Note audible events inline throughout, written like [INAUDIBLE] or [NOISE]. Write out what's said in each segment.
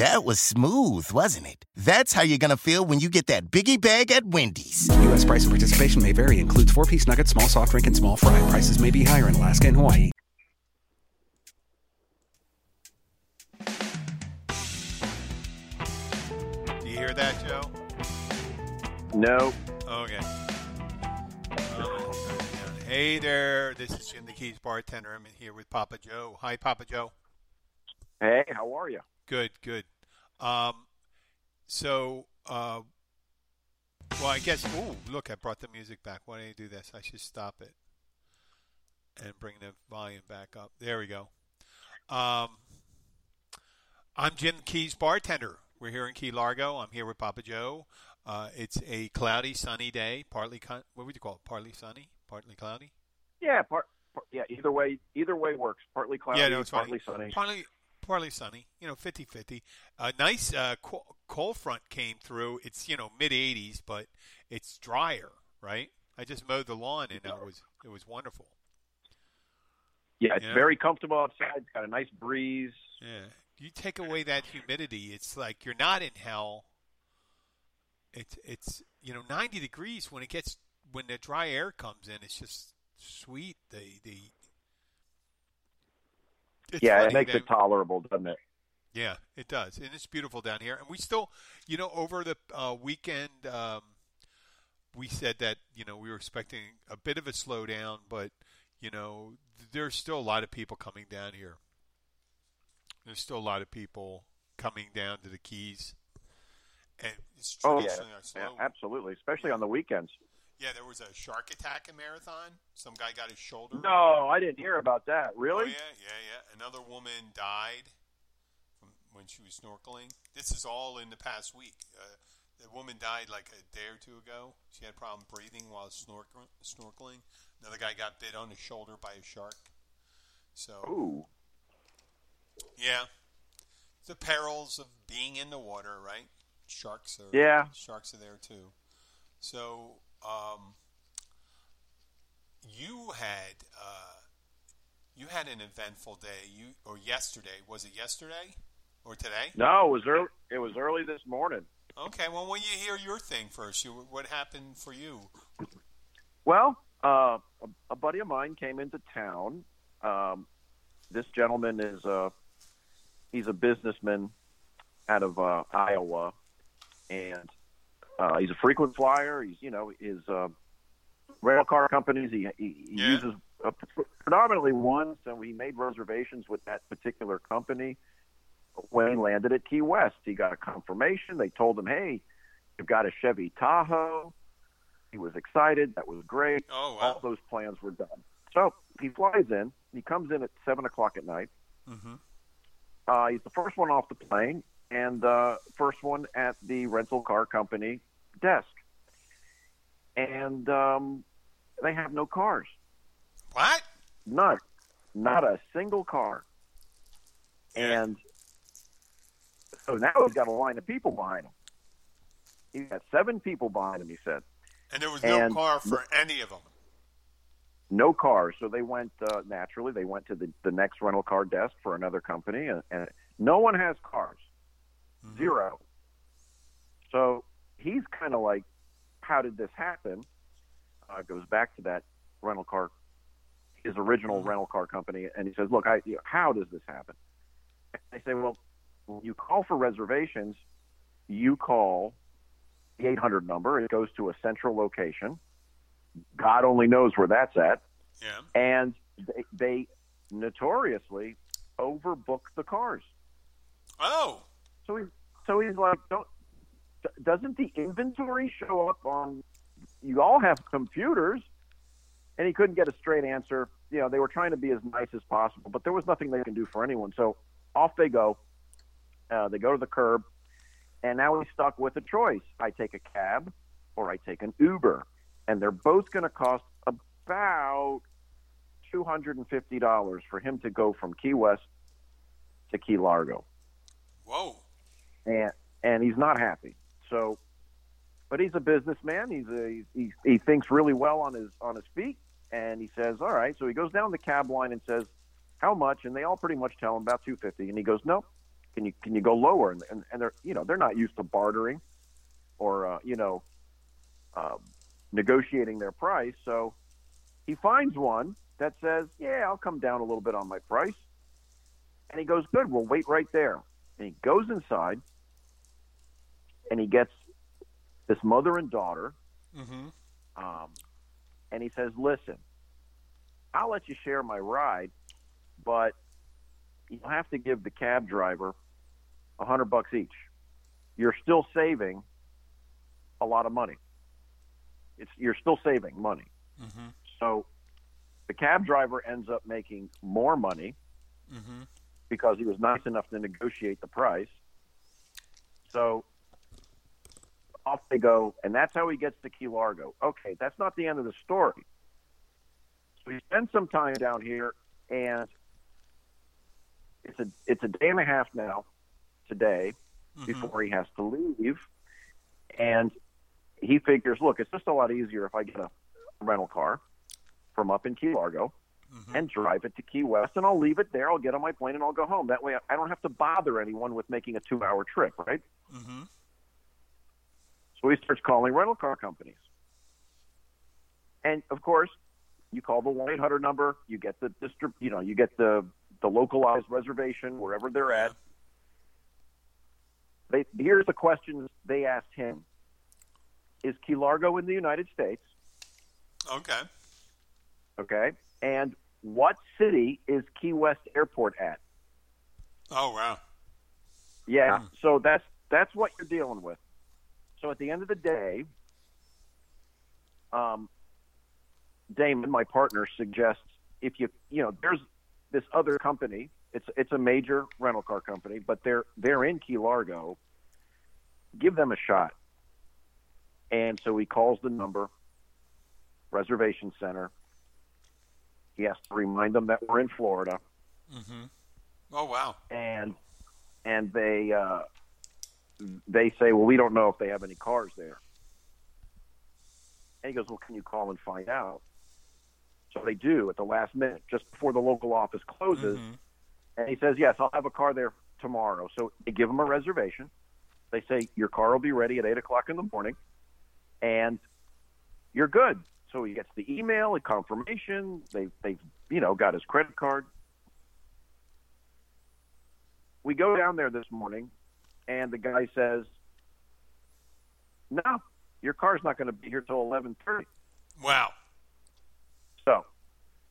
That was smooth, wasn't it? That's how you're gonna feel when you get that biggie bag at Wendy's. U.S. price and participation may vary. Includes four-piece nuggets, small soft drink, and small fry. Prices may be higher in Alaska and Hawaii. Do you hear that, Joe? No. Okay. Um, hey there, this is Jim the Keys bartender. I'm here with Papa Joe. Hi, Papa Joe. Hey, how are you? Good, good. Um, so, uh, well, I guess. Oh, look, I brought the music back. Why don't you do this? I should stop it and bring the volume back up. There we go. Um, I'm Jim Keys, bartender. We're here in Key Largo. I'm here with Papa Joe. Uh, it's a cloudy, sunny day. Partly, con- what would you call it? Partly sunny, partly cloudy. Yeah, part, part yeah. Either way, either way works. Partly cloudy, yeah, no, it's partly funny. sunny. Partly, partly sunny. You know, 50-50. A nice uh, cold front came through. It's you know mid 80s, but it's drier, right? I just mowed the lawn and it was it was wonderful. Yeah, it's Yeah. very comfortable outside. It's got a nice breeze. Yeah. You take away that humidity, it's like you're not in hell. It's it's you know 90 degrees when it gets when the dry air comes in. It's just sweet. The the it's yeah, it makes they- it tolerable, doesn't it? Yeah, it does, and it's beautiful down here. And we still, you know, over the uh, weekend, um, we said that you know we were expecting a bit of a slowdown, but you know, there's still a lot of people coming down here. There's still a lot of people coming down to the Keys, and it's Oh yeah, traditionally our slow. yeah, absolutely. Especially on the weekends. Yeah, there was a shark attack in Marathon. Some guy got his shoulder. No, I didn't hear about that. Really? Oh, yeah, yeah, yeah. Another woman died from when she was snorkeling. This is all in the past week. Uh, the woman died like a day or two ago. She had a problem breathing while snorkel- snorkeling. Another guy got bit on the shoulder by a shark. So, Ooh. yeah, the perils of being in the water, right? Sharks are Yeah. sharks are there too. So, um, you had uh, you had an eventful day. You or yesterday was it yesterday or today? No, it was early. It was early this morning. Okay, well, when you hear your thing first, you, what happened for you? Well, uh, a, a buddy of mine came into town. Um, this gentleman is a he's a businessman out of uh, Iowa, and uh, he's a frequent flyer. He's you know his uh, rail car companies. He, he, he Yeah. uses uh, predominantly one, so he made reservations with that particular company. When he landed at Key West, he got a confirmation. They told him, "Hey, you've got a Chevy Tahoe." He was excited. That was great Oh all those plans were done. So he flies in. He comes in at seven o'clock at night. Mm-hmm. Uh, he's the first one off the plane and uh, first one at the rental car company desk. And um, they have no cars. What? None. Not a single car. And so now he's got a line of people behind him. He's got seven people behind him, he said. And there was no And- car for any of them. no cars. So they went uh, naturally. They went to the, the next rental car desk for another company, and, and no one has cars, zero. So he's kind of like, "How did this happen?" Uh, goes back to that rental car, his original rental car company, and he says, "Look, I, you know, how does this happen?" I say, "Well, when you call for reservations, you call the 800 number. It goes to a central location." God only knows where that's at. Yeah. And they, they notoriously overbook the cars. Oh. So he, so he's like, don't, doesn't the inventory show up on? You all have computers, and he couldn't get a straight answer. You know, they were trying to be as nice as possible, but there was nothing they can do for anyone. So off they go. Uh, they go to the curb, and now he's stuck with a choice: I take a cab or I take an Uber, and they're both going to cost about two hundred and fifty dollars for him to go from Key West to Key Largo, Whoa. and and he's not happy. So, but he's a businessman. He's a he, he thinks really well on his on his feet, and he says, "All right." So he goes down the cab line and says, "How much?" And they all pretty much tell him about two fifty, and he goes, "No, can you can you go lower?" And and, and they're you know they're not used to bartering or uh, you know uh, negotiating their price, so he finds one that says, "Yeah, I'll come down a little bit on my price." And he goes, "Good, we'll wait right there." And he goes inside, and he gets this mother and daughter, Mm-hmm. um, and he says, "Listen, I'll let you share my ride, but you'll have to give the cab driver a hundred bucks each. You're still saving a lot of money. It's you're still saving money. Mm-hmm. So the cab driver ends up making more money Mm-hmm. because he was nice enough to negotiate the price. So off they go, and that's how he gets to Key Largo. Okay, that's not the end of the story. So he spends some time down here, and it's a it's a day and a half now today before he has to leave, and he figures, look, it's just a lot easier if I get a rental car from up in Key Largo and drive it to Key West, and I'll leave it there. I'll get on my plane and I'll go home. That way, I don't have to bother anyone with making a two-hour trip, right? Mm-hmm. So he starts calling rental car companies, and of course, you call the one eight hundred number. You get the distrib- you know, you get the the localized reservation wherever they're at. They, here's the questions they asked him: Is Key Largo in the United States? Okay. Okay, and what city is Key West Airport at? Oh wow. Yeah. Hmm. So that's that's what you're dealing with. So at the end of the day, um, Damon, my partner, suggests if you you know there's this other company. It's it's a major rental car company, but they're they're in Key Largo. Give them a shot. And so he calls the number, reservation center. He has to remind them that we're in Florida Mm-hmm. Oh wow. and and they uh, they say, well, we don't know if they have any cars there. And he goes, well, can you call and find out? So they do at the last minute, just before the local office closes. Mhm. And he says, yes, I'll have a car there tomorrow. So they give him a reservation. They say your car will be ready at eight o'clock in the morning, and you're good. So he gets the email, a confirmation. They they you know got his credit card. We go down there this morning, and the guy says, "No, your car's not going to be here till eleven thirty. Wow. So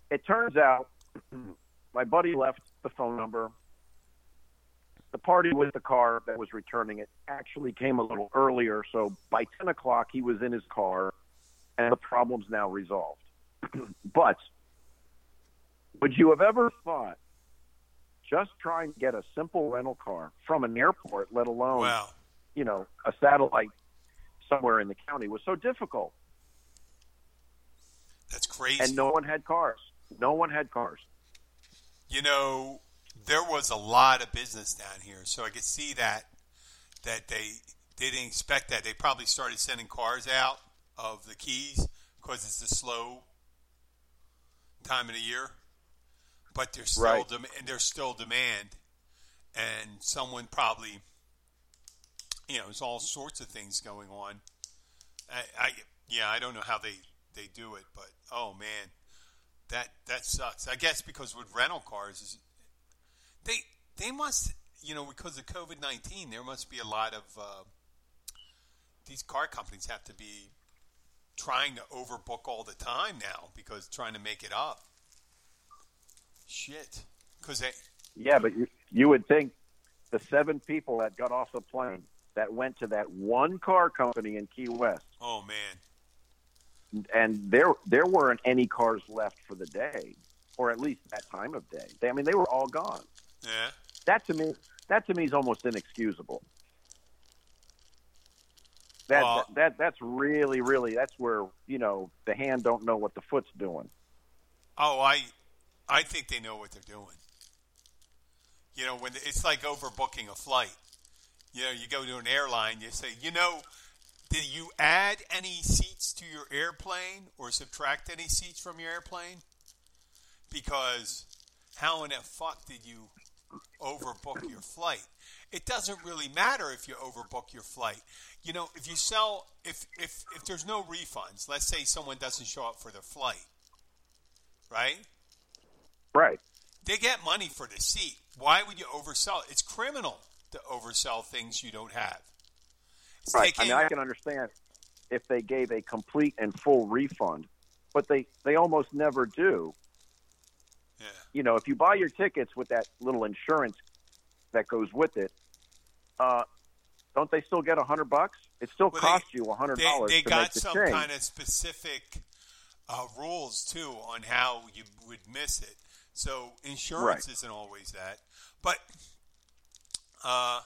it turns out [CLEARS THROAT] my buddy left the phone number. The party with the car that was returning it actually came a little earlier. So by 10 o'clock, he was in his car, and the problem's now resolved. [CLEARS THROAT] but would you have ever thought just trying to get a simple rental car from an airport, let alone, Wow. you know, a satellite somewhere in the county, was so difficult? That's crazy. And no one had cars. No one had cars. you know, there was a lot of business down here, so I could see that that they they didn't expect that. They probably started sending cars out of the keys because it's a slow time of the year. But there's still Right. dem- and there's still demand, and someone probably, you know, there's all sorts of things going on. I, I yeah, I don't know how they they do it, but oh man, that that sucks. I guess because with rental cars, is they they must you know because of COVID nineteen, there must be a lot of uh, these car companies have to be trying to overbook all the time now because trying to make it up. Shit, because they Yeah, but you, you would think the seven people that got off the plane that went to that one car company in Key West, oh man, and there there weren't any cars left for the day, or at least that time of day. They, I mean, they were all gone. yeah, That to me, that to me is almost inexcusable. That, Well- that that that's really really that's where you know the hand don't know what the foot's doing. oh I I think they know what they're doing. You know, when it's like overbooking a flight. You know, you go to an airline, you say, you know, did you add any seats to your airplane or subtract any seats from your airplane? Because how in the fuck did you overbook your flight? It doesn't really matter if you overbook your flight. You know, if you sell, if if if there's no refunds, let's say someone doesn't show up for their flight, right? Right. They get money for the seat. Why would you oversell? It's criminal to oversell things you don't have. It's Right. I mean, I can understand if they gave a complete and full refund, but they they almost never do. yeah. You know, if you buy your tickets with that little insurance that goes with it, uh, don't they still get a hundred bucks? It still Well, costs they- you a hundred They, dollars they to got the some change. kind of specific uh, rules too on how you would miss it. So insurance Right. isn't always that, but uh,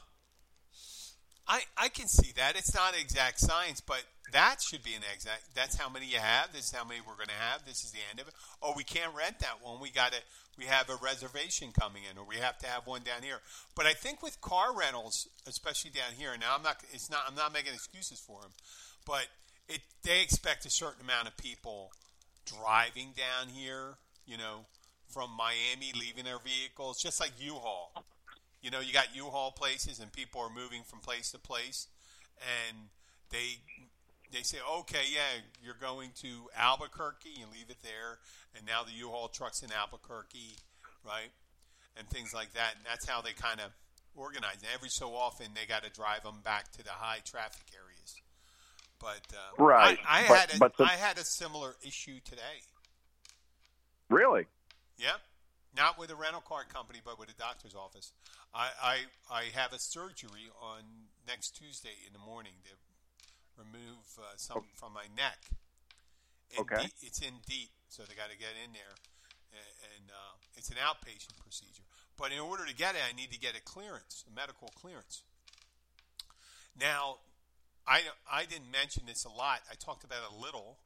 I I can see that it's not exact science, but that should be an exact. That's how many you have. This is how many we're going to have. This is the end of it. Oh, we can't rent that one. We got to. We have a reservation coming in, or we have to have one down here. But I think with car rentals, especially down here, now I'm not. It's not. I'm not making excuses for them, but it they expect a certain amount of people driving down here. You know, from Miami, leaving their vehicles, just like U-Haul. You know, you got U-Haul places, and people are moving from place to place, and they they say, okay, yeah, you're going to Albuquerque, you leave it there, and now the U-Haul truck's in Albuquerque, right, and things like that. And that's how they kind of organize. And every so often, they got to drive them back to the high traffic areas. But uh, Right. I, I But- had a, but the- I had a similar issue today. Really? Yep. Not with a rental car company, but with a doctor's office. I, I, I have a surgery on next Tuesday in the morning to remove uh, something from my neck. In Okay. De- it's in deep, so they got to get in there, and, and uh, it's an outpatient procedure. But in order to get it, I need to get a clearance, a medical clearance. Now, I I didn't mention this a lot. I talked about it a little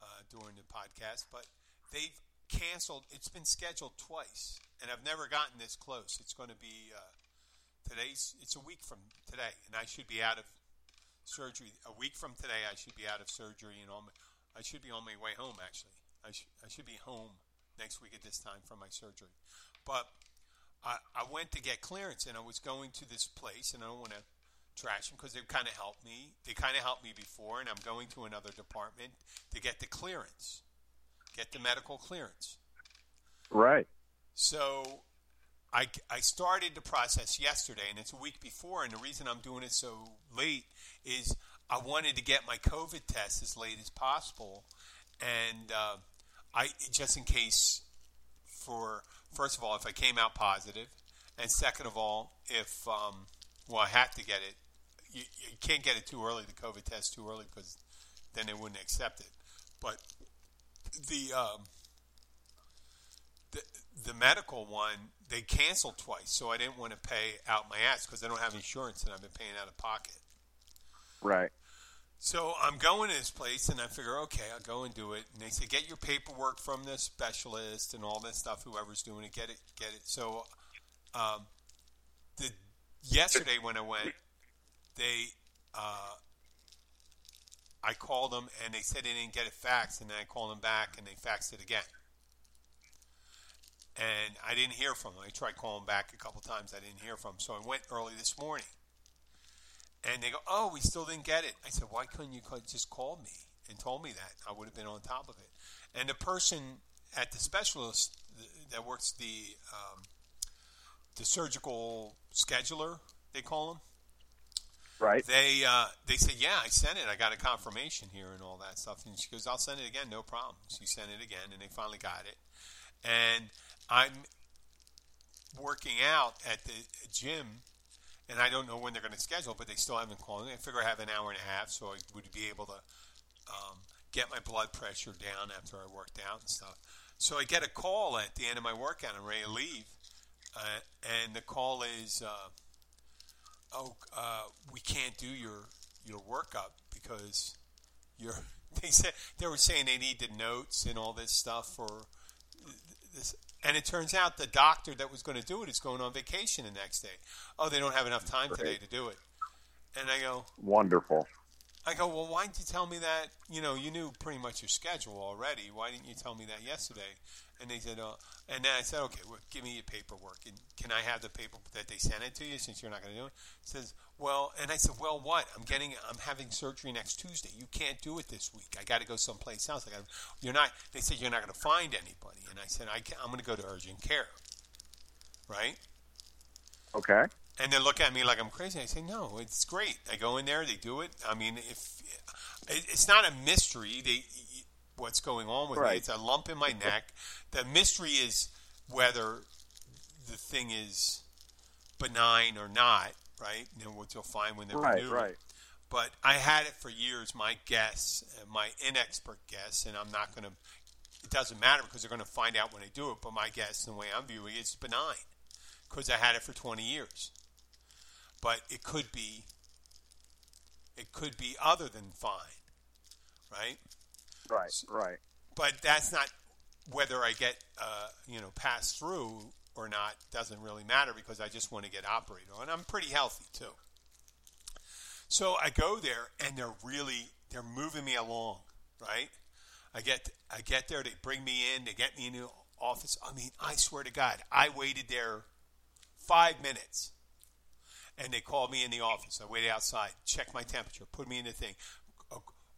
uh, during the podcast, but they've canceled. It's been scheduled twice, and I've never gotten this close. It's going to be uh, today's. It's a week from today, and I should be out of surgery. A week from today, I should be out of surgery, and on my, I should be on my way home. Actually, I should I should be home next week at this time from my surgery, but. I, I went to get clearance, and I was going to this place, and I don't want to trash them because they've kind of helped me. They kind of helped me before, and I'm going to another department to get the clearance, get the medical clearance. Right. So I, I started the process yesterday, and it's a week before. And the reason I'm doing it so late is I wanted to get my COVID test as late as possible, and uh, I just in case for first of all if I came out positive, and second of all if um, well I have to get it. You, you can't get it too early, the COVID test too early because then they wouldn't accept it. But the um, the, the medical one they canceled twice, so I didn't want to pay out my ass because I don't have insurance and I've been paying out of pocket. Right. So I'm going to this place and I figure, okay, I'll go and do it. And they say, get your paperwork from the specialist and all that stuff. Whoever's doing it, get it, get it. So, um, the yesterday when I went, they, uh, I called them and they said they didn't get it faxed, and then I called them back and they faxed it again. And I didn't hear from them. I tried calling back a couple times. I didn't hear from them. So I went early this morning. And they go, oh, we still didn't get it. I said, why couldn't you just call me and told me that? I would have been on top of it. And the person at the specialist that works the um, the surgical scheduler, they call them. Right. They uh, they said, yeah, I sent it. I got a confirmation here and all that stuff. And she goes, I'll send it again, no problem. She sent it again, and they finally got it. And I'm working out at the gym and I don't know when they're going to schedule, but they still haven't called me. I figure I have an hour and a half, so I would be able to um, get my blood pressure down after I worked out and stuff. So I get a call at the end of my workout. I'm ready to leave, uh, and the call is, uh, "Oh, uh, we can't do your your workup because you're." [LAUGHS] They said they were saying they need the notes and all this stuff for this, And it turns out the doctor that was going to do it is going on vacation the next day. Oh, they don't have enough time Great. today to do it. And I go, Wonderful. I go, well, why didn't you tell me that? You know, you knew pretty much your schedule already. Why didn't you tell me that yesterday? And they said, oh, and then I said, okay, well, give me your paperwork. And can I have the paper that they sent it to you since you're not going to do it? It says, well, and I said, well, what? I'm getting, I'm having surgery next Tuesday. You can't do it this week. I got to go someplace else. I got, you're not. They said you're not going to find anybody. And I said, I can, I'm going to go to urgent care. Right. Okay. And they look at me like I'm crazy. I say, no, it's great. I go in there, they do it. I mean, if it's not a mystery, they what's going on with Right. me. It's a lump in my [LAUGHS] neck. The mystery is whether the thing is benign or not. Right? You know what you'll find when they're Right. Right. But I had it for years. My guess, uh, my inexpert guess, and I'm not going to. It doesn't matter because they're going to find out when they do it. But my guess, and the way I'm viewing it, is benign because I had it for 20 years. But it could be. It could be other than fine, right? Right. Right. But that's not whether I get uh, you know passed through or not doesn't really matter because I just want to get operated on. I'm pretty healthy too. So I go there and they're really they're moving me along, right? I get I get there, they bring me in, they get me in the office. I mean, I swear to God, I waited there five minutes, and they called me in the office. I waited outside, checked my temperature, put me in the thing.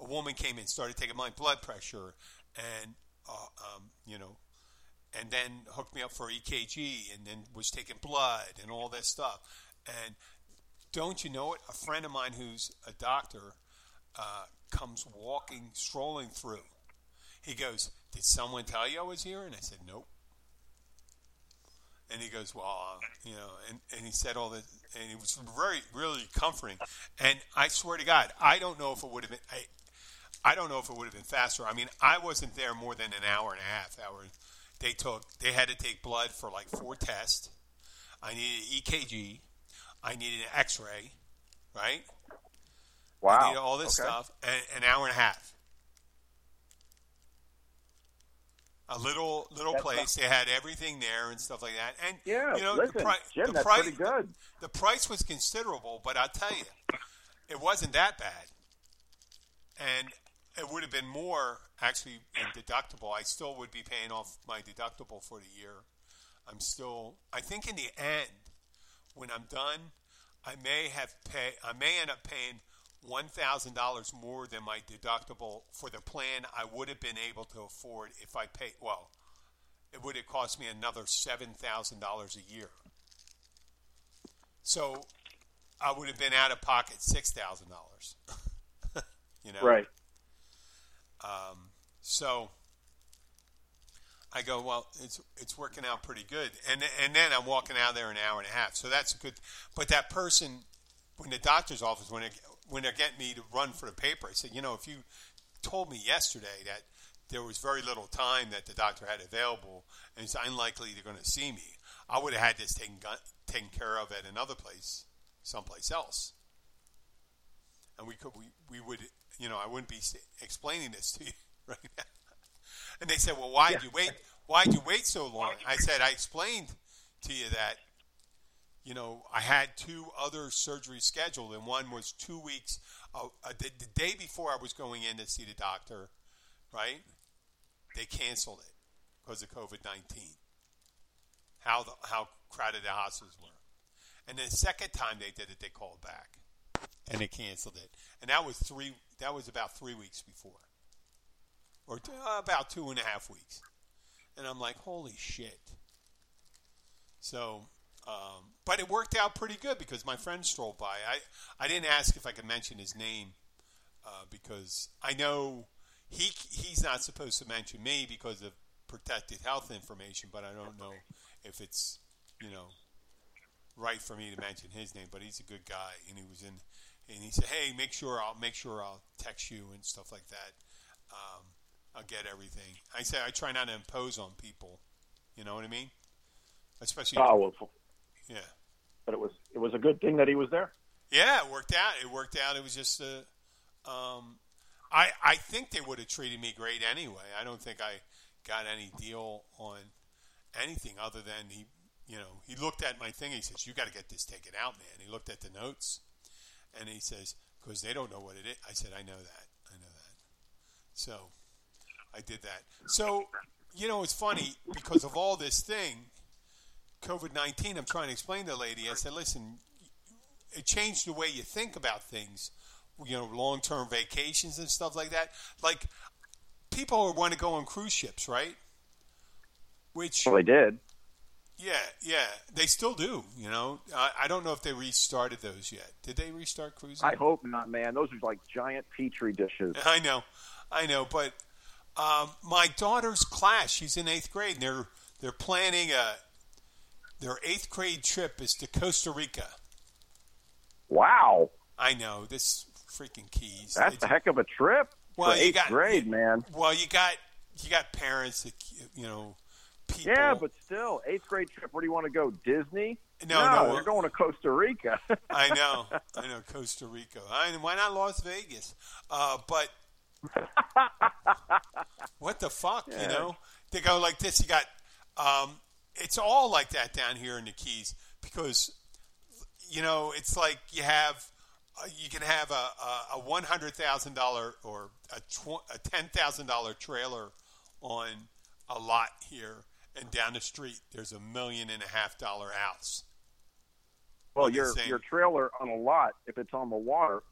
A, woman came in, started taking my blood pressure, and uh, um, you know, and then hooked me up for EKG, and then was taking blood and all that stuff. And don't you know it? A friend of mine who's a doctor uh, comes walking, strolling through. He goes, "Did someone tell you I was here?" And I said, "Nope." And he goes, "Well, you know," and, and he said all this, and it was very, really comforting. And I swear to God, I don't know if it would have been. I, I don't know if it would have been faster. I mean, I wasn't there more than an hour and a half. Hour. They took. They had to take blood for like four tests. I needed EKG. I needed an X-ray. Right. I Wow. needed all this Okay. stuff. And, an hour and a half. A little little That's place. They had everything there and stuff like that. And Yeah. you know, listen, the, pri- Jim, the that's price pretty good. the price was considerable, but I'll tell you, it wasn't that bad. And it would have been more actually in deductible. I still would be paying off my deductible for the year. I'm still. I think in the end, when I'm done, I may have pay. I may end up paying one thousand dollars more than my deductible for the plan I would have been able to afford if I paid. Well, it would have cost me another seven thousand dollars a year. So I would have been out of pocket six thousand dollars. [LAUGHS] you know, Right. Um, so I go, well, it's it's working out pretty good, and and then I'm walking out there an hour and a half, so that's good. But that person, when the doctor's office, when they when they're getting me to run for the paper, I said, you know, if you told me yesterday that there was very little time that the doctor had available, and it's unlikely they're going to see me, I would have had this taken taken care of at another place, someplace else, and we could we, we would you know I wouldn't be explaining this to you [LAUGHS] right now. And they said, "Well, why would you wait? Why would you wait so long?" I said, "I explained to you that, you know, I had two other surgeries scheduled, and one was two weeks. Uh, uh, the, the day before I was going in to see the doctor, right? They canceled it because of COVID nineteen. How the, how crowded the hospitals were, and the second time they did it, they called back, and they canceled it, and that was three. That was about three weeks before or t- uh, about two and a half weeks. And I'm like, holy shit. So, um, but it worked out pretty good because my friend strolled by. I, I didn't ask if I could mention his name uh, because I know he he's not supposed to mention me because of protected health information, but I don't know if it's, you know, right for me to mention his name, but he's a good guy, and he was in, and he said, "Hey, make sure I'll make sure I'll text you and stuff like that. Um, I'll get everything." I say I try not to impose on people. You know what I mean? Especially, Oh, well, yeah, but it was it was a good thing that he was there. yeah. It worked out. It worked out. It was just uh, um, I I think they would have treated me great anyway. I don't think I got any deal on. anything other than he, you know, he looked at my thing. He says, "You got to get this taken out, man." He looked at the notes, and he says, "Because they don't know what it is." I said, "I know that. I know that." So I did that. So you know, it's funny because of all this thing, COVID nineteen. I'm trying to explain to the lady. I said, "Listen, it changed the way you think about things." You know, long term vacations and stuff like that. Like people want to go on cruise ships, right? Which Well, they did. Yeah, yeah, they still do. You know, I, I don't know if they restarted those yet. Did they restart cruising? I hope not, man. Those are like giant petri dishes. [LAUGHS] I know, I know, but um, my daughter's class, she's in eighth grade, and they're they're planning a their eighth grade trip is to Costa Rica. Wow, I know this freaking keys. that's They- a heck of a trip Well, for you eighth got- grade, man. well, you got you got parents that you know people. Yeah, but still, eighth grade trip. Where do you want to go? Disney? No, no. you're going to Costa Rica. [LAUGHS] I know, [LAUGHS] I know Costa Rica. I why not Las Vegas? Uh, but [LAUGHS] what the fuck, you know? They go like this. You got, um, it's all like that down here in the Keys because, you know, it's like you have, uh, you can have a, a, a one hundred thousand dollar or a, tw- a ten thousand dollar trailer on a lot here, and down the street there's a million and a half dollar house. well, your saying. your trailer on a lot, if it's on the water,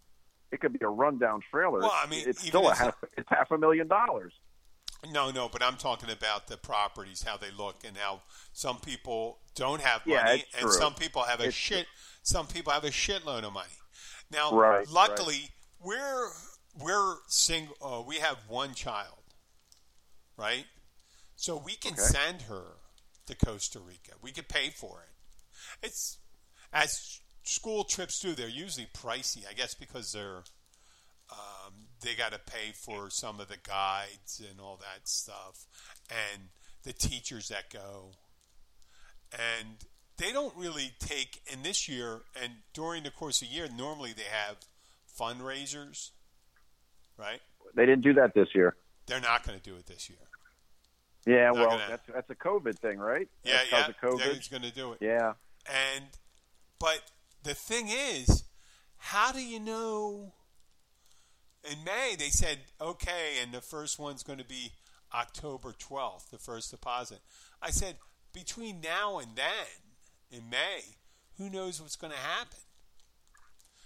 it could be a rundown trailer. Well, I mean, it's still a half. It's half a million dollars. No, no, but I'm talking about the properties, how they look, and how some people don't have money, it's and true. some people have a It's shit. Some people have a shitload of money. Now, Right, luckily, we're we're single. Uh, we have one child, right? So we can Okay. send her to Costa Rica. We could pay for it. It's as school trips do. They're usually pricey, I guess, because they're um, they got to pay for some of the guides and all that stuff, and the teachers that go, and they don't really take. And this year, and during the course of the year, normally they have fundraisers, right? They didn't do that this year. They're not going to do it this year. Yeah, well, gonna- that's that's a COVID thing, right? Yeah, that's yeah, they're going to do it. Yeah. And but the thing is, how do you know? In May, they said okay, and the first one's going to be October twelfth, the first deposit. I said between now and then, in May, who knows what's going to happen?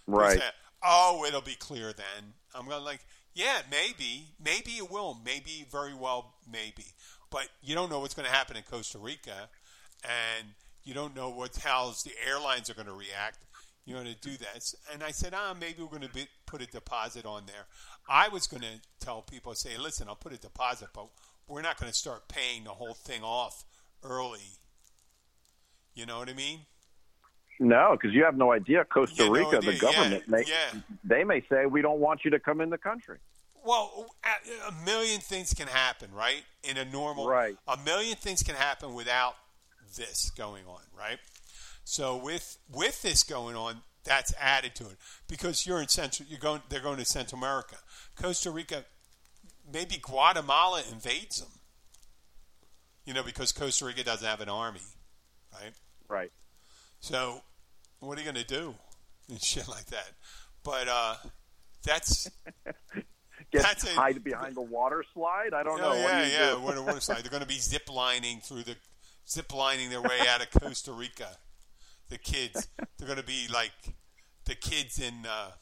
Right. said, oh, it'll be clear then. I'm going like, yeah, maybe, maybe it will, maybe very well, maybe, but you don't know what's going to happen in Costa Rica, and you don't know what how the airlines are going to react. You're going to do that, and I said, ah, maybe we're going to be, put a deposit on there. I was going to tell people, say, listen, I'll put a deposit, but we're not going to start paying the whole thing off early. You know what I mean? No, because you have no idea. Costa Yeah, no Rica, idea. the government Yeah, may yeah. they may say we don't want you to come in the country. Well, a million things can happen, right? In a normal, Right. A million things can happen without this going on, right? So with with this going on, that's added to it because you're in Central. You're going. They're going to Central America, Costa Rica. Maybe Guatemala invades them. You know, because Costa Rica doesn't have an army, right? Right. So, what are you going to do and [LAUGHS] shit like that? But uh, that's [LAUGHS] Get That's a- hide behind the water slide. I don't know. Oh, What yeah, do yeah. do? What a what. They're going to be zip lining through the zip lining their way out of Costa Rica. The kids. They're going to be like the kids in uh,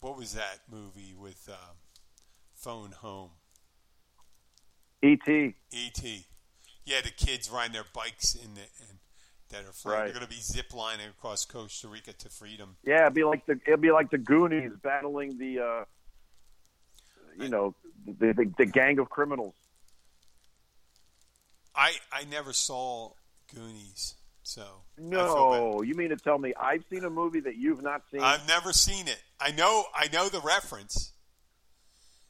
what was that movie with uh, Phone Home? E.T. E.T. Yeah, the kids riding their bikes in the and that are flying. Right. They're going to be zip lining across Costa Rica to freedom. Yeah, it'd be like the it'd be like the Goonies battling the, uh, you know, the, the the gang of criminals. I I never saw Goonies, so I feel bad. No, you mean to tell me I've seen a movie that you've not seen? I've never seen it. I know I know the reference.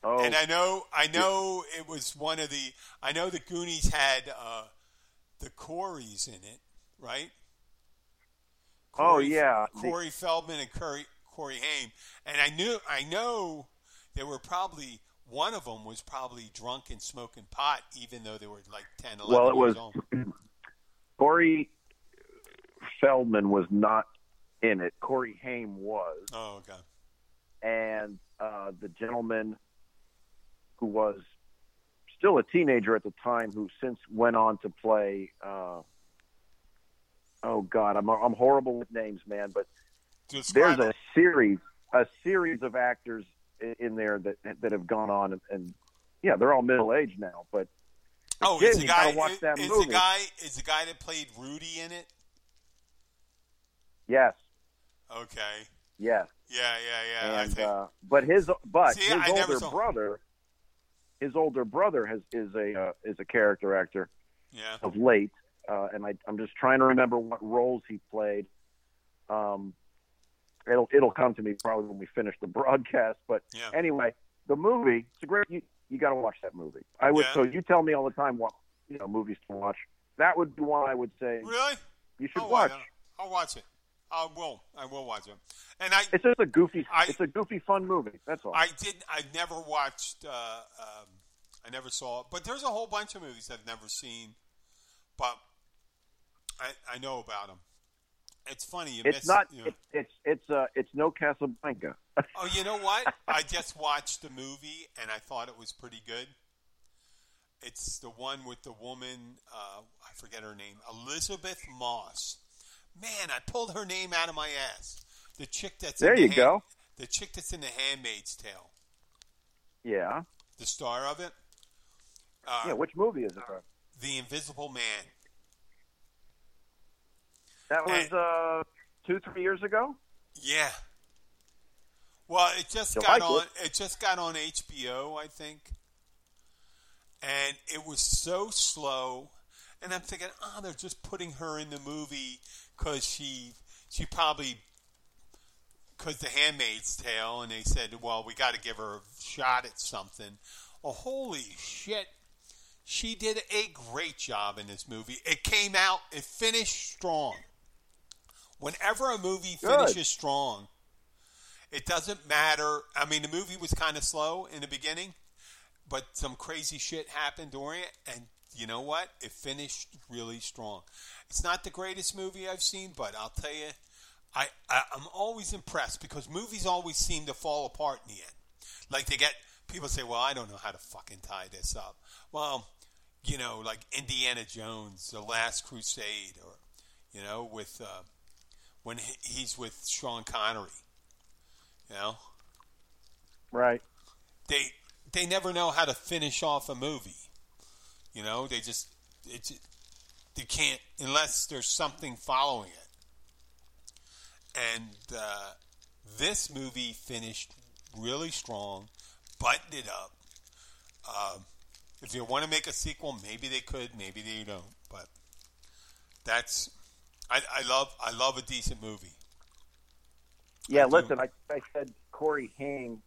oh, And I know, I know it was one of the. I know the Goonies had uh, the Coreys in it, right? Oh, yeah. The- Corey Feldman and Corey Corey Haim, and I knew, I know there were probably one of them was probably drunk and smoking pot, even though they were like 10, 11 Well, it years was old. [CLEARS THROAT] Corey Feldman was not in it. Corey Haim was, Oh, okay. and uh, the gentleman who was still a teenager at the time, who since went on to play. Uh, oh God, I'm I'm horrible with names, man. But Describe there's a series a series of actors in there that that have gone on and, and yeah, they're all middle aged now. But Oh, is the guy watch is, that is movie. the guy the guy that played Rudy in it? yes, Okay. yes, Yeah, yeah, yeah. I and think. uh, but his but See, his I older brother, his older brother has is a uh, is a character actor yeah. of late, uh, and I, I'm just trying to remember what roles he played. Um, it'll it'll come to me probably when we finish the broadcast. But Yeah. anyway, the movie it's a great. You, you got to watch that movie. I would. Yeah. So you tell me all the time what you know movies to watch. That would be one I would say Really? you should why watch. not? I'll watch it. I will. I will watch it. And I, It's just a goofy. I- it's a goofy, fun movie. That's all. I did. I never watched. Uh, um, I never saw it. But there's a whole bunch of movies I've never seen. But I, I know about them. It's funny. You it's miss, not. You know. It's it's it's uh it's no Casablanca. [LAUGHS] Oh, you know what? I just watched the movie and I thought it was pretty good. It's the one with the woman, uh, I forget her name, Elisabeth Moss. Man, I pulled her name out of my ass. The chick that's There in the you hand- go. The chick that's in the Handmaid's Tale, yeah. the star of it. Uh, Yeah. Which movie is it? The Invisible Man. That was uh two three years ago. Yeah. Well, it just You got like on. it? It? just got on HBO, I think, and it was so slow. And I'm thinking, oh, they're just putting her in the movie because she she probably because the Handmaid's Tale, and they said, well, we got to give her a shot at something. Oh, holy shit! She did a great job in this movie. It came out. It finished strong. Whenever a movie Good. finishes strong, it doesn't matter. I mean, the movie was kind of slow in the beginning, but some crazy shit happened during it, and you know what? It finished really strong. It's not the greatest movie I've seen, but I'll tell you, I, I I'm always impressed because movies always seem to fall apart in the end. Like they get people say, "Well, I don't know how to fucking tie this up." Well, you know, like Indiana Jones, The Last Crusade, or you know, with uh, when he's with Sean Connery. You know, Right. they they never know how to finish off a movie. You know, they just it's they can't unless there's something following it. And uh, this movie finished really strong, buttoned it up. Um, if you want to make a sequel, maybe they could, maybe they don't. But that's I, I love I love a decent movie. Yeah. I do. listen, I I said Corey Haim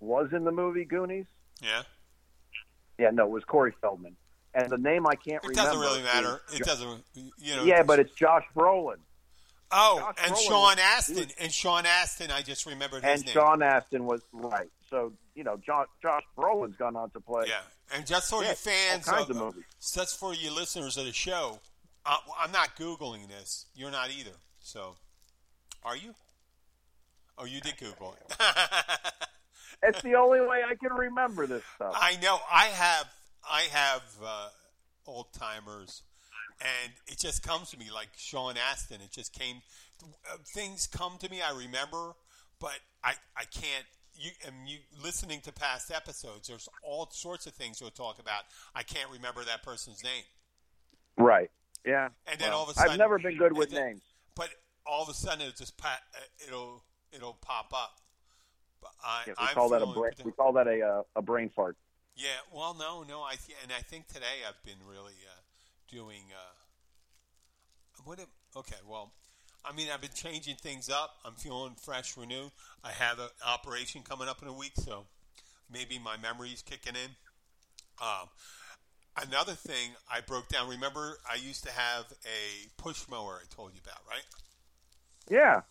was in the movie Goonies. Yeah, Yeah. No, it was Corey Feldman. And the name I can't it remember. It doesn't really matter. It Jo- doesn't, you know. Yeah, but it's Josh Brolin Oh, Josh and Brolin Sean Astin. was- and Sean Astin, I just remembered his and name. Sean Astin was right. So you know, Josh Josh Brolin's gone on to play. Yeah, and just for Yeah, you fans, kinds uh, of, of just for you listeners of the show, uh, I'm not googling this. You're not either. So, are you? Oh, you did Google it. [LAUGHS] It's the only way I can remember this stuff. I know. I have. I have uh, old timers, and it just comes to me like Sean Astin. It just came. Uh, things come to me. I remember, but I I can't. You and you listening to past episodes. There's all sorts of things we'll talk about. I can't remember that person's name. Right. Yeah. And then Well, all of a sudden, I've never been good with then- names. But all of a sudden, it'll just pa- uh, it'll it'll pop up. But I, Yeah, we I'm call that a feeling brain. We call that a uh, a brain fart. Yeah, well, no, no, I th- and I think today I've been really uh, doing. Uh, what? Am, okay, well, I mean, I've been changing things up. I'm feeling fresh, renewed. I have an operation coming up in a week, so maybe my memory's kicking in. Um, another thing I broke down. Remember, I used to have a push mower. I told you about, right? Yeah.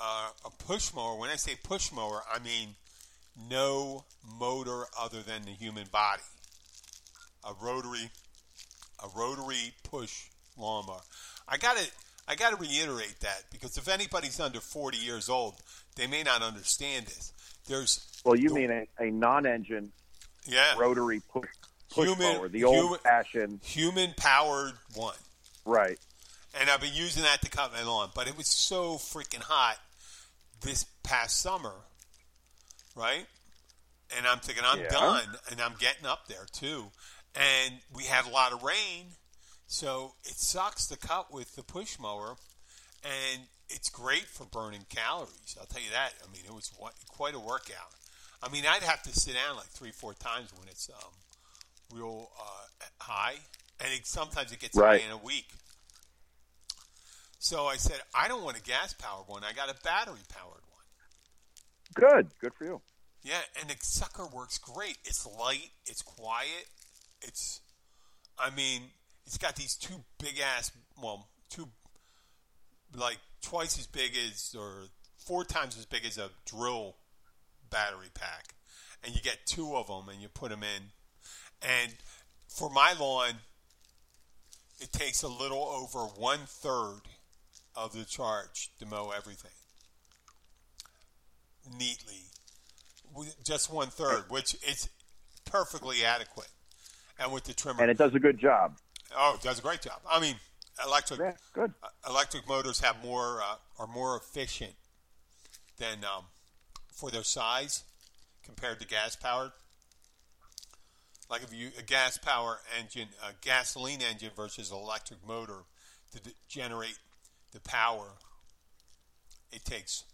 uh, a push mower. When I say push mower, I mean no motor other than the human body. A rotary, a rotary push lawnmower. I got to I got to reiterate that because if anybody's under 40 years old, they may not understand this. There's Well, you mean a, a non-engine yeah rotary push, push Human- mower, the human- old-fashioned, human powered one. right? and I've been using that to cut my lawn. But it was so freaking hot this past summer, right? And I'm thinking I'm Yeah. done, and I'm getting up there too. And we had a lot of rain, so it sucks to cut with the push mower, and it's great for burning calories. I'll tell you that. I mean, it was quite a workout. I mean, I'd have to sit down like three, four times when it's um, real uh, high, and it, sometimes it gets Right. high in a week. So I said, I don't want a gas powered one. I got a battery powered one. Good, good for you. Yeah, and the sucker works great. It's light. It's quiet. It's, I mean, it's got these two big ass, well, two, like twice as big as, or four times as big as a drill battery pack. And you get two of them and you put them in. And for my lawn, it takes a little over one third of the charge to mow everything neatly. Just one third, which is perfectly adequate. And with the trimmer, And it does a good job. oh, it does a great job. I mean, electric Yeah, good. uh, electric motors have more uh, are more efficient than um, for their size compared to gas powered. Like if you a gas power engine, a gasoline engine versus electric motor to d- generate the power, it takes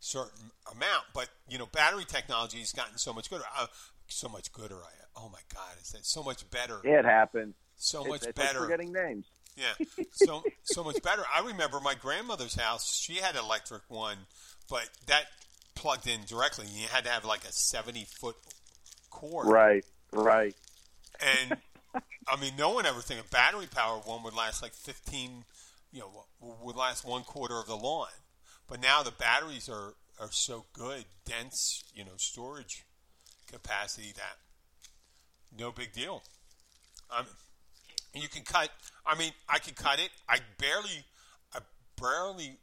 certain amount. But you know, battery technology has gotten so much gooder. Uh, so much gooder. I, oh my God, it's it's so much better. It happened. So It's- much it's like better. forgetting names. Yeah, [LAUGHS] so so much better. I remember my grandmother's house. She had an electric one, but that plugged in directly. You had to have like a seventy foot cord. Right, right. And [LAUGHS] I mean, no one ever think a battery powered one would last like fifteen. You know, would last one quarter of the lawn. But now the batteries are are so good, dense. You know, storage capacity that no big deal. Um, you can cut. I mean, I can cut it. I barely, I barely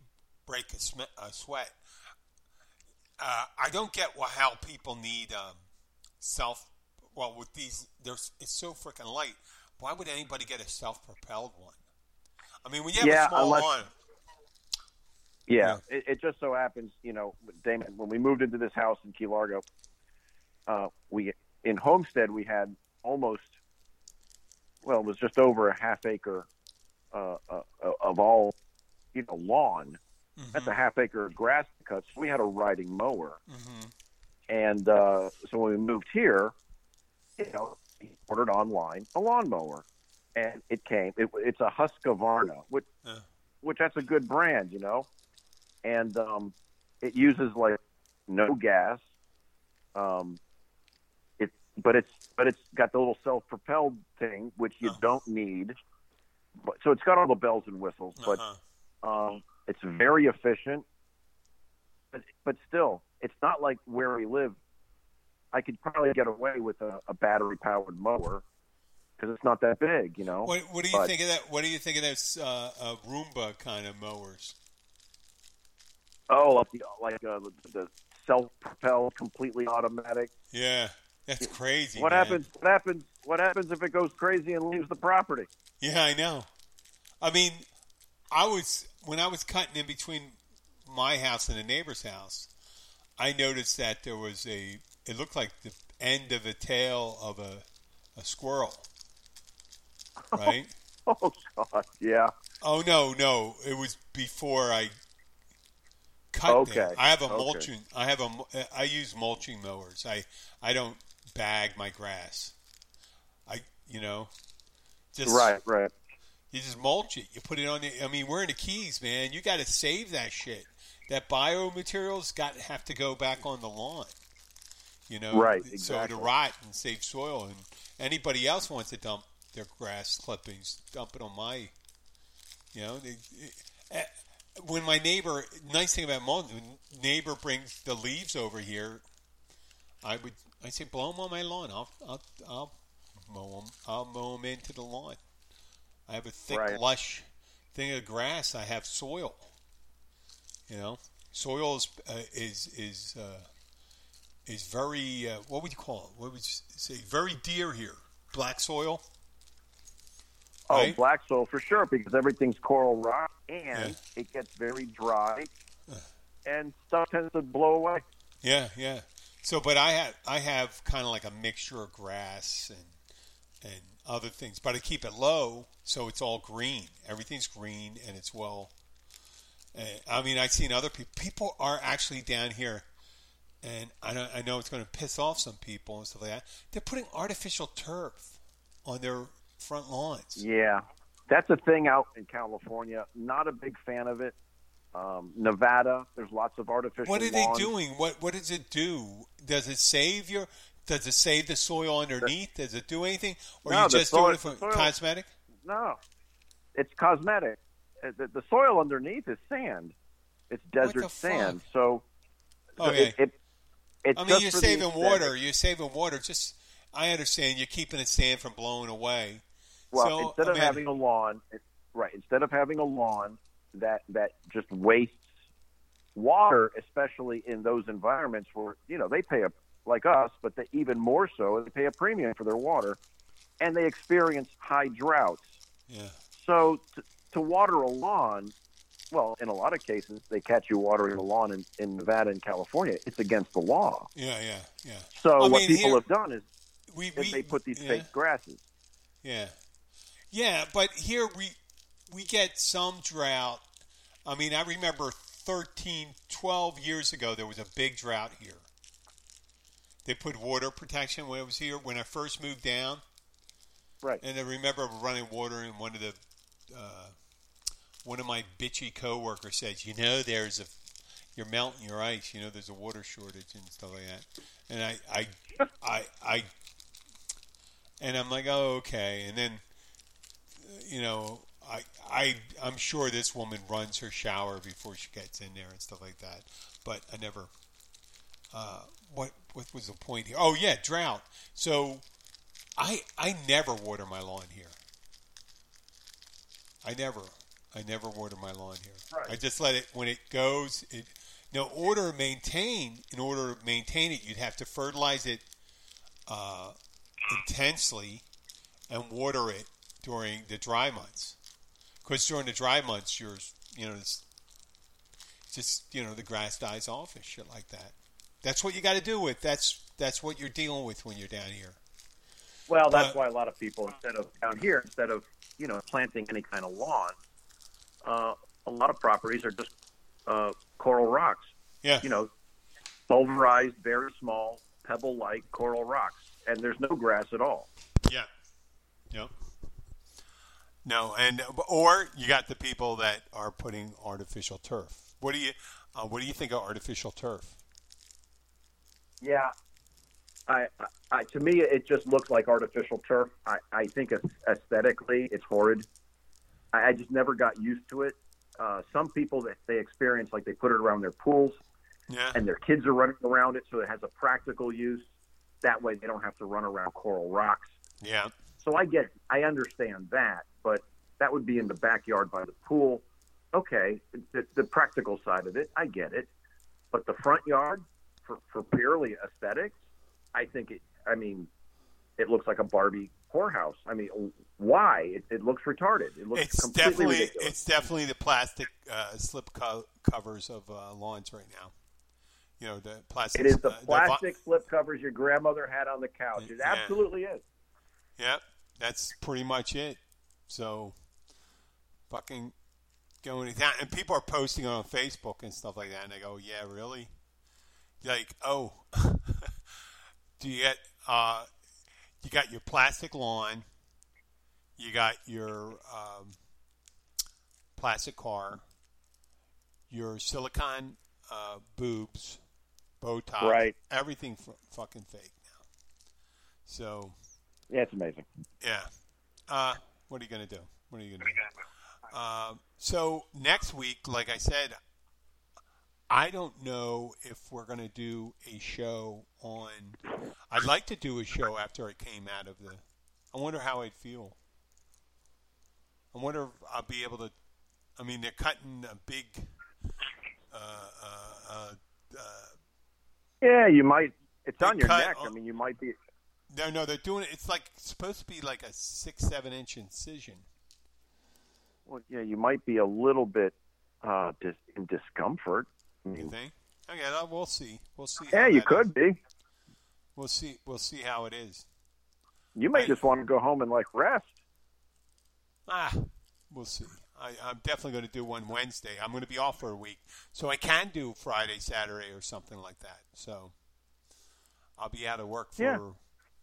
break a, sm- a sweat. Uh, I don't get how people need um, self. Well, with these, there's it's so freaking light. Why would anybody get a self-propelled one? I mean, when you have Yeah, a small unless- lawn, Yeah, It, it just so happens, you know, Damon, when we moved into this house in Key Largo, uh, we in Homestead we had almost, well, it was just over a half acre uh, uh, of all, you know, lawn. That's a half acre of grass to cut. So we had a riding mower, and uh, so when we moved here, you know, we ordered online a lawnmower, and it came. It, it's a Husqvarna, which which that's a good brand, you know, and um, it uses like no gas. Um, it but it's but it's got the little self-propelled thing which you Oh. don't need. But so it's got all the bells and whistles, but uh-huh. um, it's very efficient. But but still, it's not like where we live. I could probably get away with a, a battery-powered mower because it's not that big, you know. what, what do you But- think of that? What do you think of those uh, uh, Roomba kind of mowers? Oh, like the, like uh, the, self-propelled, completely automatic. Yeah, that's crazy. What man. happens? What happens? What happens if it goes crazy and leaves the property? Yeah, I know. I mean, I was when I was cutting in between my house and the neighbor's house. I noticed that there was a. It looked like the end of a tail of a a squirrel. [LAUGHS] Right? Oh God, yeah. oh no, no! It was before I cut Okay, them. I have a okay. mulching. I have a. I use mulching mowers. I I don't bag my grass. I you know just Right, right. You just mulch it. You put it on the. I mean, we're in the Keys, man. You got to save that shit. That biomaterials got have to go back on the lawn. You know, Right, So to rot and save soil, and anybody else wants to dump their grass clippings, dump it on my. You know, they, eh, when my neighbor, nice thing about mulch, when neighbor brings the leaves over here I would. I say blow them on my lawn. I'll I'll I'll mow them. I'll mow them into the lawn. I have a thick, Right. lush thing of grass. I have soil. You know, soil is uh, is is uh, is very. Uh, what would you call it? What would you say? Very dear here. Black soil. Oh, Right? black soil for sure because everything's coral rock and Yeah. it gets very dry, and stuff tends to blow away. Yeah, yeah. So, but I have I have kind of like a mixture of grass and and other things, but I keep it low so it's all green. Everything's green and it's well. Uh, I mean, I've seen other people. People are actually down here, and I know I know it's going to piss off some people and stuff like that. They're putting artificial turf on their front lawns. Yeah, that's a thing out in California. Not a big fan of it. Um, Nevada, there's lots of artificial. What are they doing? What what does it do? Does it save your? Does it save the soil underneath? Does it do anything, or No, you just soil- doing it for soil- cosmetic? No, it's cosmetic. The, the soil underneath is sand. It's desert sand. fuck? So, so Okay. it, I mean, you're saving water. You're saving water. Just I understand you're keeping the sand from blowing away. Well, So, instead I of mean- having a lawn, it, right? Instead of having a lawn that that just wastes water, especially in those environments where you know they pay a like us, but they, even more so, they pay a premium for their water, and they experience high droughts. Yeah, So to, to water a lawn, well, in a lot of cases, they catch you watering a lawn in, in Nevada and California. It's against the law. yeah, yeah, yeah. So I what mean, people here- have done is, We, is we they put these yeah, fake grasses. Yeah, yeah, but here we we get some drought. I mean, I remember 13, 12 years ago there was a big drought here. They put water protection when I was here when I first moved down. Right. And I remember running water, in one of the uh, one of my bitchy coworkers says, "You know, there's a you're melting your ice. You know, there's a water shortage and stuff like that." And I, I, I, I, and I'm like, "Oh, okay." And then, you know, I, I, I'm sure this woman runs her shower before she gets in there and stuff like that. But I never. Uh, what what was the point here? Oh yeah, drought. So I I never water my lawn here. I never I never water my lawn here. Right. I just let it when it goes. It now order maintain. In order to maintain it, you'd have to fertilize it uh, intensely and water it during the dry months. Because during the dry months, you're you know it's just you know the grass dies off and shit like that. That's what you got to do with. That's that's what you're dealing with when you're down here. Well, that's But- why a lot of people, instead of down here, instead of you know planting any kind of lawn, uh, a lot of properties are just uh, coral rocks. Yeah. You know, pulverized, very small, pebble-like coral rocks, and there's no grass at all. Yeah. Yep. No, and or you got the people that are putting artificial turf. What do you uh, what do you think of artificial turf? Yeah. I, I, I to me, it just looks like artificial turf. I, I think aesthetically, it's horrid. I, I just never got used to it. Uh, some people that they experience, like they put it around their pools, Yeah. and their kids are running around it, so it has a practical use. That way, they don't have to run around coral rocks. Yeah. So I get, I understand that, but that would be in the backyard by the pool. Okay, the, the practical side of it, I get it, but the front yard for, for purely aesthetics, I think it. I mean, it looks like a Barbie whorehouse. I mean, why? It, it looks retarded. It looks It's completely definitely ridiculous. it's definitely the plastic uh, slip co- covers of uh, lawns right now. You know the plastic. It is the uh, plastic slip covers your grandmother had on the couch. It Yeah. absolutely is. Yep, that's pretty much it. So, fucking going to down, and people are posting on Facebook and stuff like that, and they go, "Yeah, really?" Like, oh, [LAUGHS] do you get? Uh, you got your plastic lawn, you got your um, plastic car, your silicone uh, boobs, Botox, Right. Everything f- fucking fake now. So. Yeah, it's amazing. Yeah. Uh, what are you going to do? What are you going to do? Uh, so next week, like I said, I don't know if we're going to do a show on. I'd like to do a show after I came out of the. I wonder how I'd feel. I wonder if I'll be able to. I mean, they're cutting a big. Uh, uh, uh, uh, Yeah, you might. It's on your neck. I mean, you might be. no, no, they're doing it. It's like supposed to be like a six, seven inch incision. Well, yeah, you might be a little bit uh, dis- in discomfort. I You think? Okay, uh, we'll see. We'll see. yeah, you could is. be. We'll see. We'll see how it is. You may I- just want to go home and like rest. Ah, we'll see. I, I'm definitely going to do one Wednesday. I'm going to be off for a week, so I can do Friday, Saturday, or something like that. So I'll be out of work for Yeah.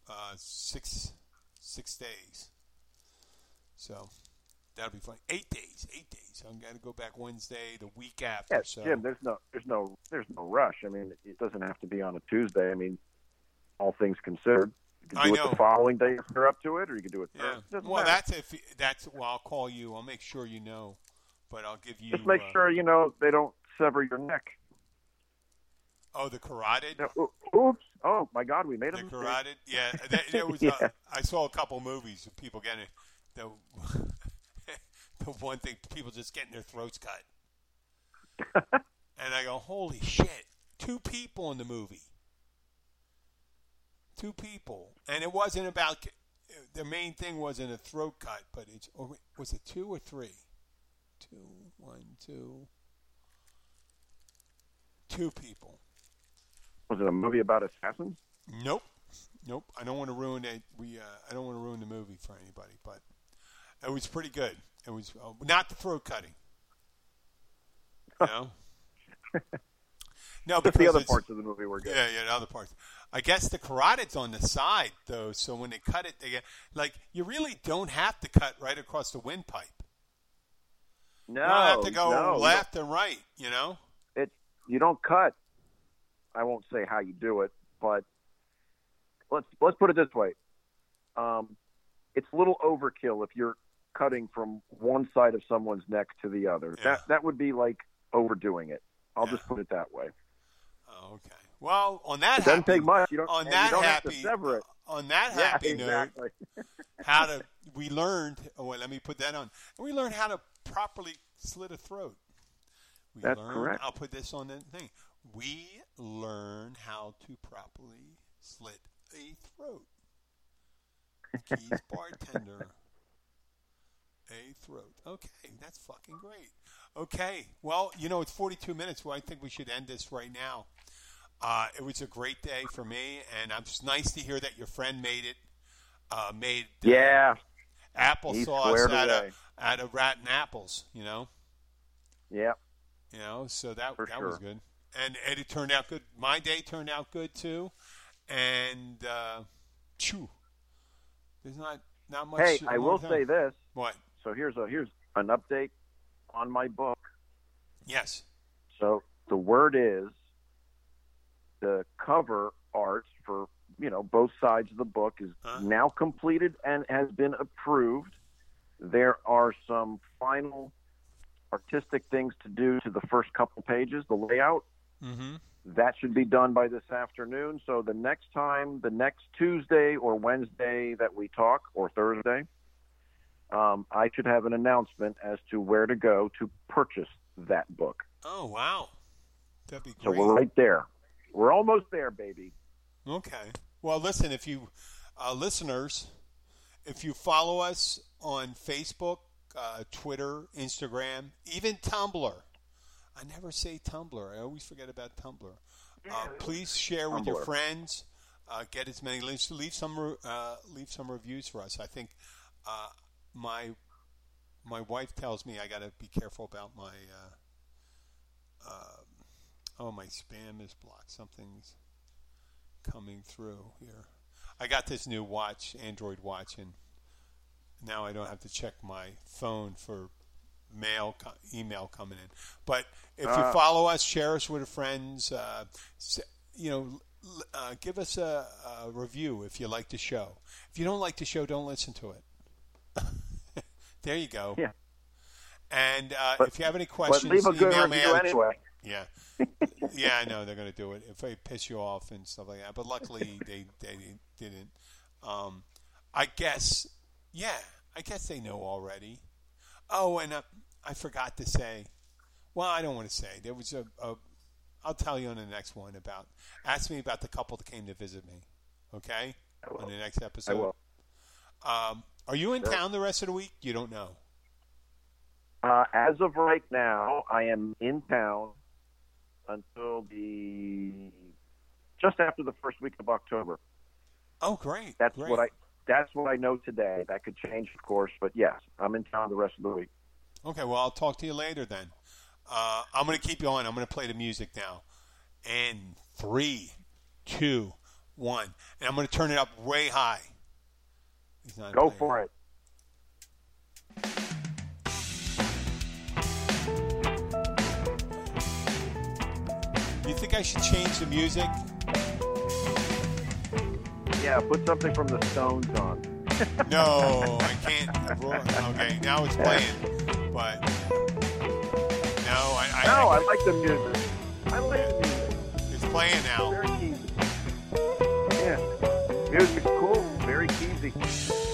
uh, six six days. So that'll be fun. Eight days. Eight days. I'm going to go back Wednesday, the week after. Yeah, so Jim. There's no, there's no, there's no rush. I mean, it doesn't have to be on a Tuesday. I mean, all things considered, you can I do it the following day if you're up to it, or you can do it. yeah. Well, matter. that's if that's. Well, I'll call you. I'll make sure you know, but I'll give you. just make uh, sure you know they don't sever your neck. Oh, the carotid. Now, o- oops! Oh my God, we made a The mistake. carotid, yeah. [LAUGHS] That, there was. Yeah. Uh, I saw a couple movies of people getting it. The one thing, people just getting their throats cut, [LAUGHS] and I go, "Holy shit!" Two people in the movie. Two people, and it wasn't about. The main thing wasn't a throat cut, but it's. Or was it two or three? Two, one, two. Two people. Was it a movie about assassins? Nope, nope. I don't want to ruin it. We, uh, I don't want to ruin the movie for anybody, but it was pretty good. It was uh, not the throat cutting. Know? no, [LAUGHS] but the other parts of the movie were good. Yeah, yeah, the other parts. I guess the carotid's on the side though, so when they cut it, they get like you really don't have to cut right across the windpipe. No, You don't have to go no, left and right. You know? It you don't cut. I won't say how you do it, but let's let's put it this way. Um, it's a little overkill if you're cutting from one side of someone's neck to the other. Yeah. That that would be like overdoing it. I'll Yeah. just put it that way. Oh, okay. Well, on that It doesn't happy, take much. You don't. on that don't happy, sever it. Uh, on that Yeah, happy note, exactly. [LAUGHS] how to we learned oh wait, let me put that on we learned how to properly slit a throat we That's learned, correct. i'll put this on the thing we learn how to properly slit a throat keith [LAUGHS] bartender a throat okay that's fucking great okay well you know it's 42 minutes well i think we should end this right now uh, it was a great day for me, and it's nice to hear that your friend made it. Uh, made uh, yeah. Applesauce out of out of rotten apples. You know, Yeah. you know. So that For that was good, and, and it turned out good. My day turned out good too, and uh, chew. There's not not much. Hey, I will say this. What? So here's a here's an update on my book. Yes. So the word is the cover art for you know both sides of the book is Huh? now completed and has been approved. There are some final artistic things to do to the first couple pages, the layout. Mm-hmm. That should be done by this afternoon. So the next time, the next Tuesday or Wednesday that we talk, or Thursday, um, I should have an announcement as to where to go to purchase that book. Oh wow, that'd be So we're right there. We're almost there, baby. Okay. Well, listen, if you uh, listeners, if you follow us on Facebook, uh, Twitter, Instagram, even Tumblr, I never say Tumblr. I always forget about Tumblr. Uh, please share with your friends. Uh, get as many links. Leave some. Uh, leave some reviews for us. I think uh, my my wife tells me I got to be careful about my. Uh, um oh, my spam is blocked. Something's coming through here. I got this new watch, Android watch, and now I don't have to check my phone for mail, co- email coming in. But if you Ah. follow us, share us with friends. Uh, you know, uh, give us a, a review if you like the show. If you don't like the show, don't listen to it. [LAUGHS] there you go. Yeah. And uh, But- if you have any questions, leave a good email me review anyway. Yeah, yeah, I know they're going to do it if they piss you off and stuff like that. But luckily, [LAUGHS] they they didn't. Um, I guess, yeah, I guess they know already. Oh, and uh, I forgot to say. Well, I don't want to say there was a, a. I'll tell you on the next one about. Ask me about the couple that came to visit me. Okay, on the next episode. I will. Um, are you in Sure. town the rest of the week? You don't know. Uh, as of right now, I am in town until the just after the first week of October. Oh, great. That's great. what I that's what I know today. That could change, of course, but yes, I'm in town the rest of the week. Okay, well, I'll talk to you later then. Uh, I'm going to keep you on. I'm going to play the music now. And three, two, one. And I'm going to turn it up way high. Go playing. for it. You think I should change the music? Yeah, put something from the Stones on. [LAUGHS] No, I can't. Okay, now it's playing. But no, I, I, No, I like the music. I like the music. it's playing now. Yeah, music's cool. Very easy.